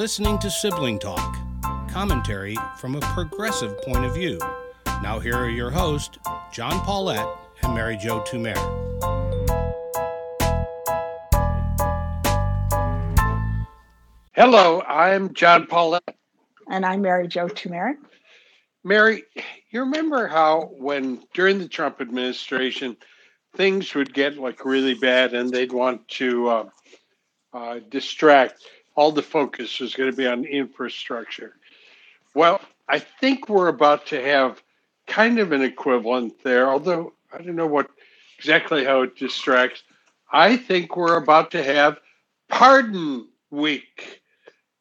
You're listening to Sibling Talk, commentary from a progressive point of view. Now, here are your hosts, John Paulette and Mary Jo Tumer. Hello, I'm John Paulette. And I'm Mary Jo Tumer. Mary, you remember how when during the Trump administration, things would get like really bad and they'd want to uh, uh, distract. All the focus is going to be on infrastructure. Well, I think we're about to have kind of an equivalent there, although I don't know what exactly how it distracts. I think we're about to have Pardon Week,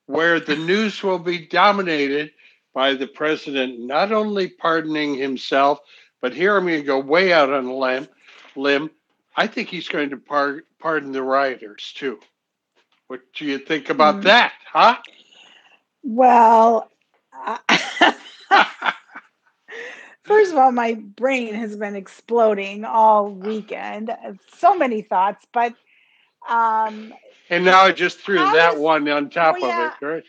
where the news will be dominated by the president not only pardoning himself, but here I'm going to go way out on a limb. I think he's going to par- pardon the rioters too. What do you think about mm. that, huh? Well, first of all, my brain has been exploding all weekend. So many thoughts, but um, and now I just threw that is, one on top well, yeah, of it, right?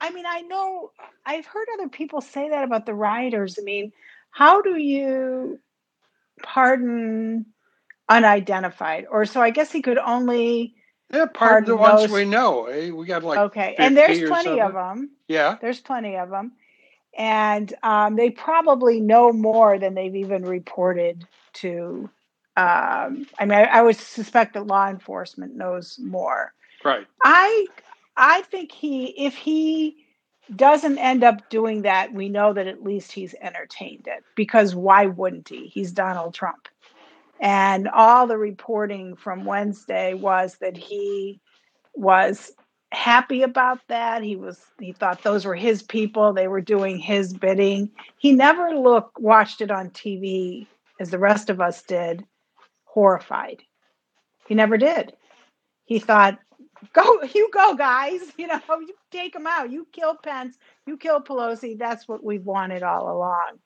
I mean, I know I've heard other people say that about the rioters. I mean, how do you pardon unidentified? Or so I guess he could only yeah, pardon, the ones we know. Eh? We got like okay, and there's plenty of them. Yeah, there's plenty of them, and um, they probably know more than they've even reported to. Um, I mean, I, I would suspect that law enforcement knows more. Right. I I think he, if he doesn't end up doing that, we know that at least he's entertained it because why wouldn't he? He's Donald Trump. And all the reporting from Wednesday was that he was happy about that. He was he thought those were his people, they were doing his bidding. He never looked watched it on TV as the rest of us did, horrified. He never did. He thought go you go guys you know you take them out you kill pence you kill pelosi that's what we've wanted all along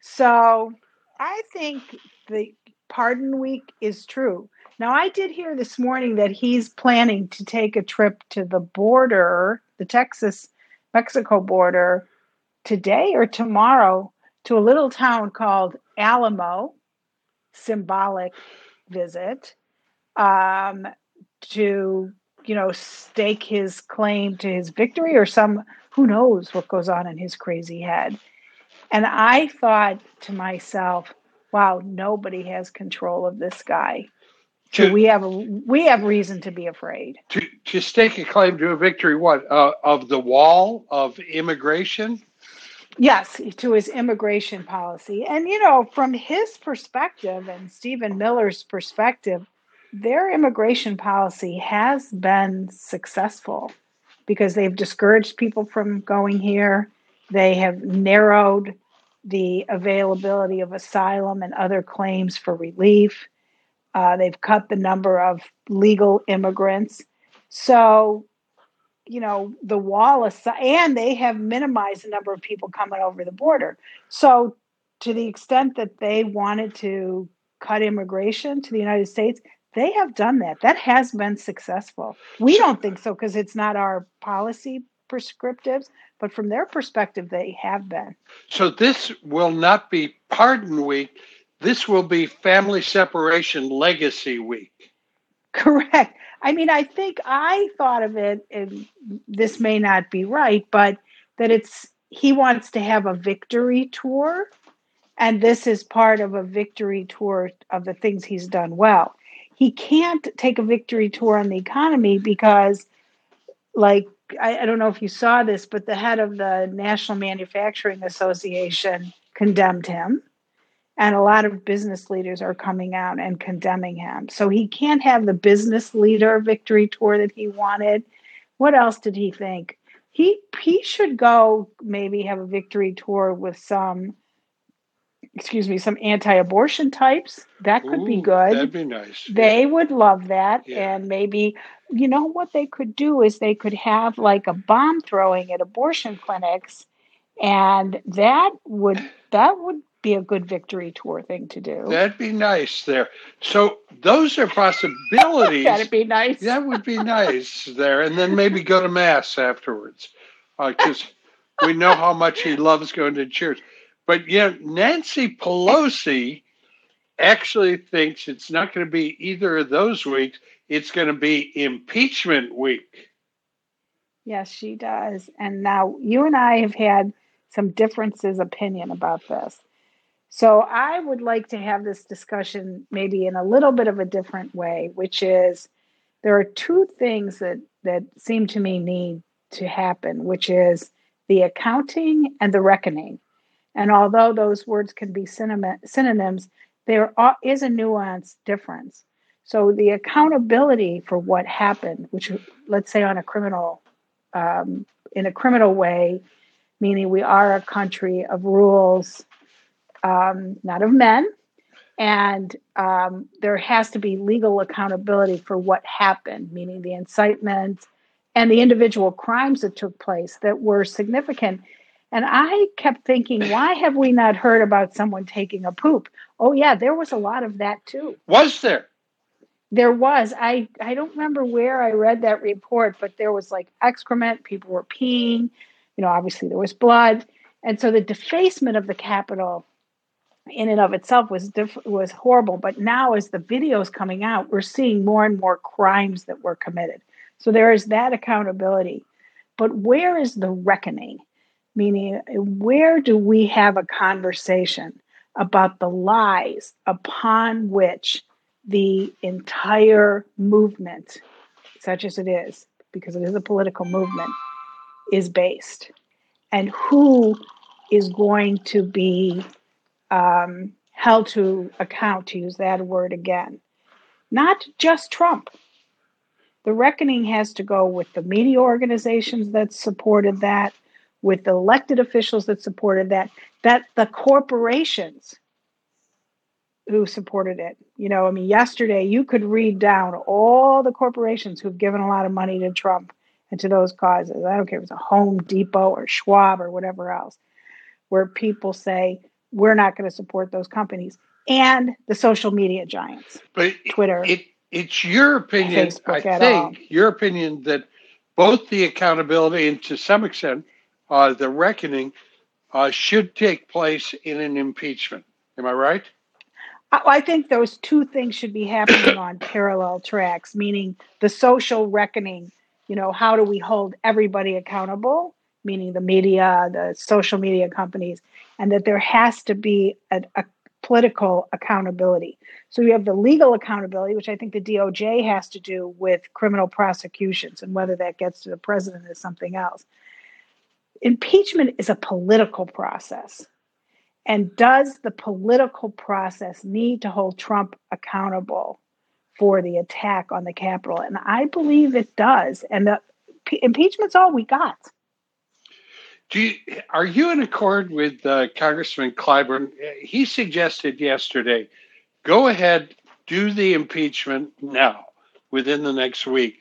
so i think the pardon week is true now i did hear this morning that he's planning to take a trip to the border the texas mexico border today or tomorrow to a little town called alamo symbolic visit um, to you know, stake his claim to his victory or some, who knows what goes on in his crazy head. And I thought to myself, wow, nobody has control of this guy. To, so we have a, we have reason to be afraid. To, to stake a claim to a victory, what uh, of the wall of immigration? Yes, to his immigration policy, and you know, from his perspective and Stephen Miller's perspective, their immigration policy has been successful because they've discouraged people from going here. They have narrowed the availability of asylum and other claims for relief. Uh, they've cut the number of legal immigrants. So, you know, the wall aside, and they have minimized the number of people coming over the border. So, to the extent that they wanted to cut immigration to the United States, they have done that. That has been successful. We don't think so because it's not our policy prescriptives, but from their perspective, they have been. So this will not be pardon week. This will be family separation legacy week. Correct. I mean, I think I thought of it, and this may not be right, but that it's he wants to have a victory tour, and this is part of a victory tour of the things he's done well he can't take a victory tour on the economy because, like, I, I, don't know if you saw this, but the head of the National Manufacturing Association condemned him. And a lot of business leaders are coming out and condemning him. So he can't have the business leader victory tour that he wanted. What else did he think? He he should go maybe have a victory tour with some excuse me, some anti-abortion types. That could Ooh, be good. That'd be nice. They yeah. would love that, yeah. and maybe you know what they could do is they could have like a bomb throwing at abortion clinics, and that would that would be a good victory tour thing to do. That'd be nice there. So those are possibilities. That'd be nice. That would be nice there, and then maybe go to mass afterwards, because uh, we know how much he loves going to church. But yeah, Nancy Pelosi actually thinks it's not going to be either of those weeks. It's going to be impeachment week. Yes, she does. And now you and I have had some differences opinion about this. So I would like to have this discussion maybe in a little bit of a different way, which is there are two things that that seem to me need to happen, which is the accounting and the reckoning. And although those words can be synonyms, there is a nuanced difference. So the accountability for what happened, which let's say on a criminal, um, in a criminal way, meaning we are a country of rules um, not of men. And um, there has to be legal accountability for what happened, meaning the incitement and the individual crimes that took place that were significant. And I kept thinking, why have we not heard about someone taking a poop? Oh, yeah, there was a lot of that too. Was there? There was. I, I don't remember where I read that report, but there was like excrement, people were peeing, you know, obviously there was blood. And so the defacement of the Capitol in and of itself was diff- was horrible. But now, as the videos coming out, we're seeing more and more crimes that were committed. So there is that accountability. But where is the reckoning? Meaning, where do we have a conversation about the lies upon which the entire movement, such as it is, because it is a political movement, is based? And who is going to be um, held to account, to use that word again. Not just Trump. The reckoning has to go with the media organizations that supported that, with the elected officials that supported that, that the corporations who supported it. You know, I mean, yesterday you could read down all the corporations who've given a lot of money to Trump and to those causes. I don't care if it's a Home Depot or Schwab or whatever else, where people say, we're not going to support those companies and the social media giants. But Twitter. It, it's your opinion, Facebook I think, all. your opinion that both the accountability and to some extent uh, the reckoning uh, should take place in an impeachment. Am I right? I think those two things should be happening on parallel tracks, meaning the social reckoning. You know, how do we hold everybody accountable? Meaning the media, the social media companies, and that there has to be a, a political accountability. So you have the legal accountability, which I think the DOJ has to do with criminal prosecutions, and whether that gets to the president is something else. Impeachment is a political process. And does the political process need to hold Trump accountable for the attack on the Capitol? And I believe it does. And the impeachment's all we got. Do you, are you in accord with uh, Congressman Clyburn? He suggested yesterday, go ahead, do the impeachment now, within the next week,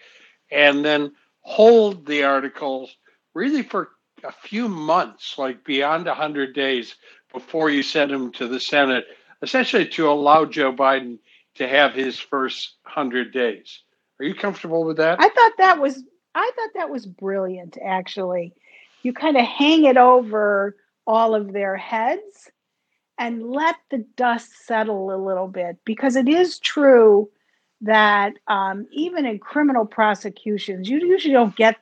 and then hold the articles really for a few months, like beyond 100 days before you send them to the Senate, essentially to allow Joe Biden to have his first 100 days. Are you comfortable with that? I thought that was I thought that was brilliant actually you kind of hang it over all of their heads and let the dust settle a little bit because it is true that um, even in criminal prosecutions, you usually don't get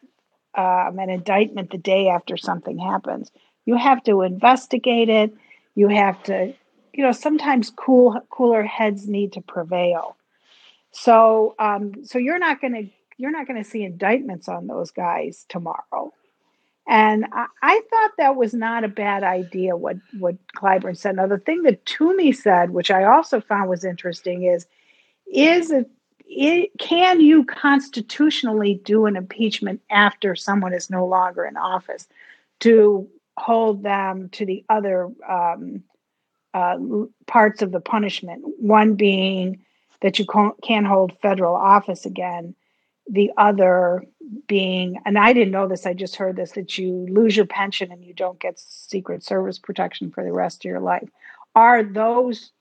um, an indictment the day after something happens. You have to investigate it. You have to, you know, sometimes cool cooler heads need to prevail. So, um, so you're not going to you're not going to see indictments on those guys tomorrow. And I, I, thought that was not a bad idea, what, what Clyburn said. Now, the thing that Toomey said, which I also found was interesting, is is it, it, can you constitutionally do an impeachment after someone is no longer in office to hold them to the other um, uh, parts of the punishment? One being that you can't hold federal office again, the other being, and I didn't know this, I just heard this, that you lose your pension and you don't get Secret Service protection for the rest of your life. are those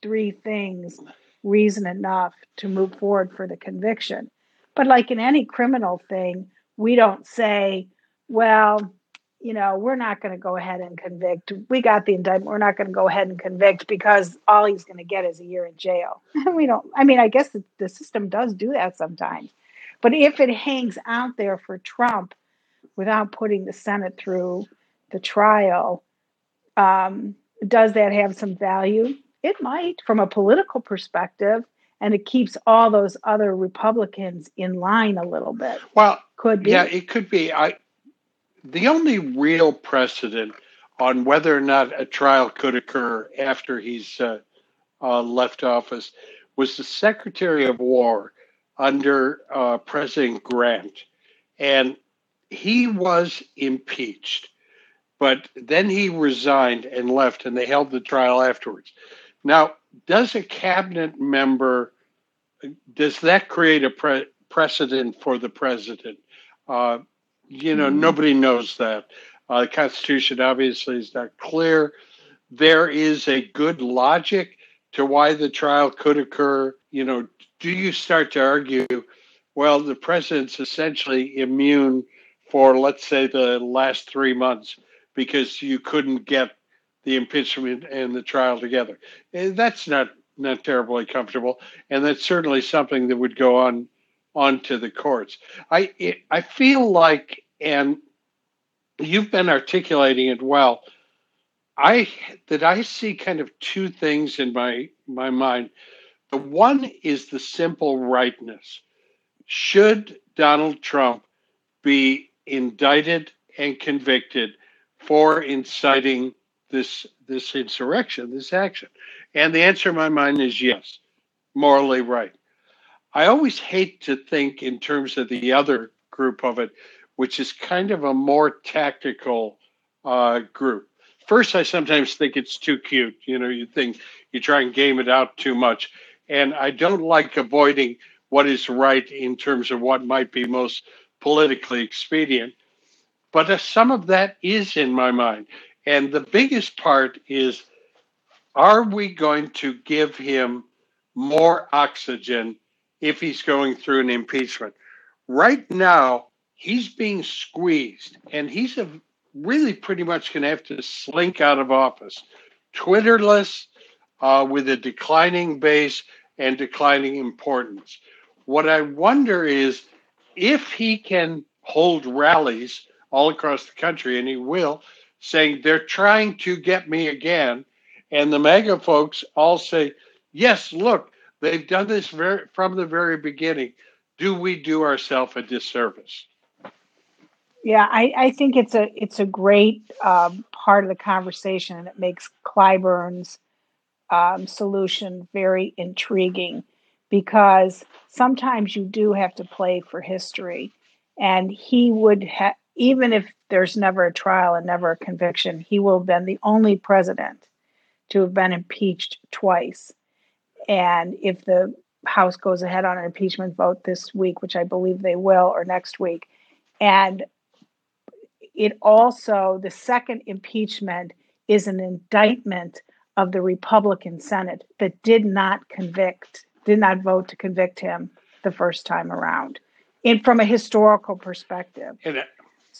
three things reason enough to move forward for the conviction? But like in any criminal thing, we don't say, well, you know, we're not going to go ahead and convict. We got the indictment. We're not going to go ahead and convict because all he's going to get is a year in jail. we don't, I mean, I guess the, the system does do that sometimes. But if it hangs out there for Trump without putting the Senate through the trial, um, does that have some value? It might from a political perspective, and it keeps all those other Republicans in line a little bit. Well, could be. Yeah, it could be. I the only real precedent on whether or not a trial could occur after he's uh, uh, left office was the Secretary of War under uh, President Grant, and he was impeached, but then he resigned and left, and they held the trial afterwards. Now, does a cabinet member does that create a pre- precedent for the president? Uh, you know, mm-hmm. nobody knows that. Uh, the Constitution obviously is not clear. There is a good logic to why the trial could occur. You know, do you start to argue, well, the president's essentially immune for, let's say, the last three months because you couldn't get the impeachment and the trial together? Eh, that's not not terribly comfortable, and that's certainly something that would go on onto the courts. I it, I feel like, and you've been articulating it well. I that I see kind of two things in my my mind. The one is the simple rightness. Should Donald Trump be indicted and convicted for inciting this this insurrection, this action? And the answer in my mind is yes, morally right. I always hate to think in terms of the other group of it, which is kind of a more tactical uh, group. First, I sometimes think it's too cute. You know, you think you try and game it out too much. And I don't like avoiding what is right in terms of what might be most politically expedient. But uh, some of that is in my mind. And the biggest part is are we going to give him more oxygen if he's going through an impeachment? Right now, he's being squeezed, and he's a, really pretty much going to have to slink out of office. Twitterless, uh, with a declining base and declining importance. What I wonder is if he can hold rallies all across the country, and he will, saying they're trying to get me again, and the MAGA folks all say, yes, look, they've done this very, from the very beginning. Do we do ourselves a disservice? Yeah, I, I think it's a it's a great um, part of the conversation, and it makes Clyburn's um, solution very intriguing because sometimes you do have to play for history, and he would have even if there's never a trial and never a conviction, he will have been the only president to have been impeached twice. And if the House goes ahead on an impeachment vote this week, which I believe they will, or next week, and it also, the second impeachment is an indictment of the Republican Senate that did not convict, did not vote to convict him the first time around, in from a historical perspective. Uh,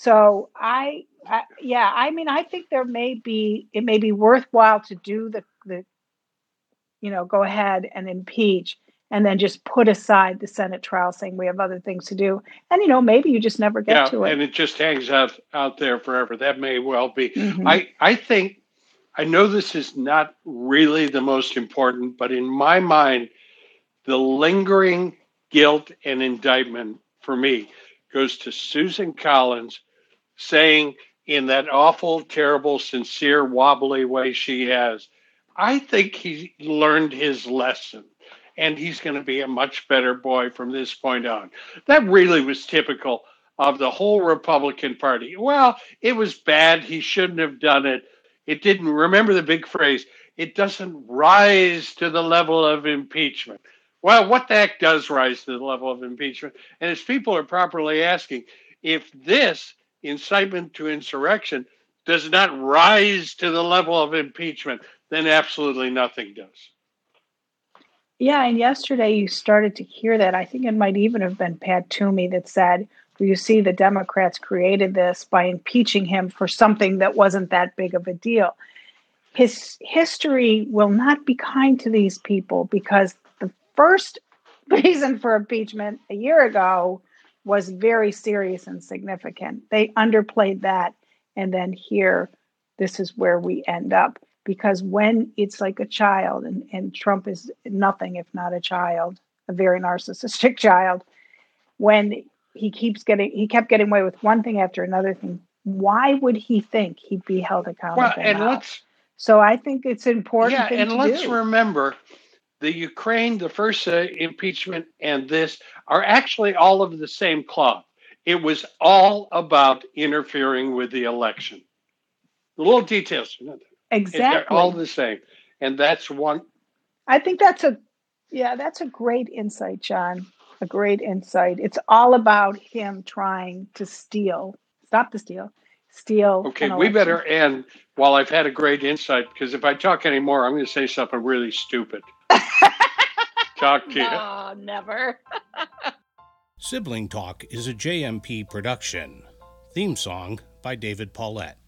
So I I, yeah, I mean, I think there may be it may be worthwhile to do the the, you know, go ahead and impeach, and then just put aside the Senate trial, saying we have other things to do, and you know, maybe you just never get yeah, to it, and it just hangs out out there forever. That may well be. Mm-hmm. I I think I know this is not really the most important, but in my mind, the lingering guilt and indictment for me goes to Susan Collins saying in that awful, terrible, sincere, wobbly way she has. I think he learned his lesson and he's going to be a much better boy from this point on. That really was typical of the whole Republican Party. Well, it was bad. He shouldn't have done it. It didn't, remember the big phrase, it doesn't rise to the level of impeachment. Well, what the heck does rise to the level of impeachment? And as people are properly asking, if this incitement to insurrection does not rise to the level of impeachment, then absolutely nothing does. Yeah, and yesterday you started to hear that. I think it might even have been Pat Toomey that said, "You see, the Democrats created this by impeaching him for something that wasn't that big of a deal." His history will not be kind to these people because the first reason for impeachment a year ago was very serious and significant. They underplayed that, and then here, this is where we end up because when it's like a child and, and trump is nothing if not a child a very narcissistic child when he keeps getting he kept getting away with one thing after another thing why would he think he'd be held accountable well, and now? let's so i think it's important yeah and let's do. remember the ukraine the first uh, impeachment and this are actually all of the same cloth it was all about interfering with the election the little details Exactly. They're all the same. And that's one. I think that's a, yeah, that's a great insight, John. A great insight. It's all about him trying to steal, stop the steal, steal. Okay, we better end while I've had a great insight because if I talk anymore, I'm going to say something really stupid. Talk to no, you. Oh, never. Sibling Talk is a JMP production. Theme song by David Paulette.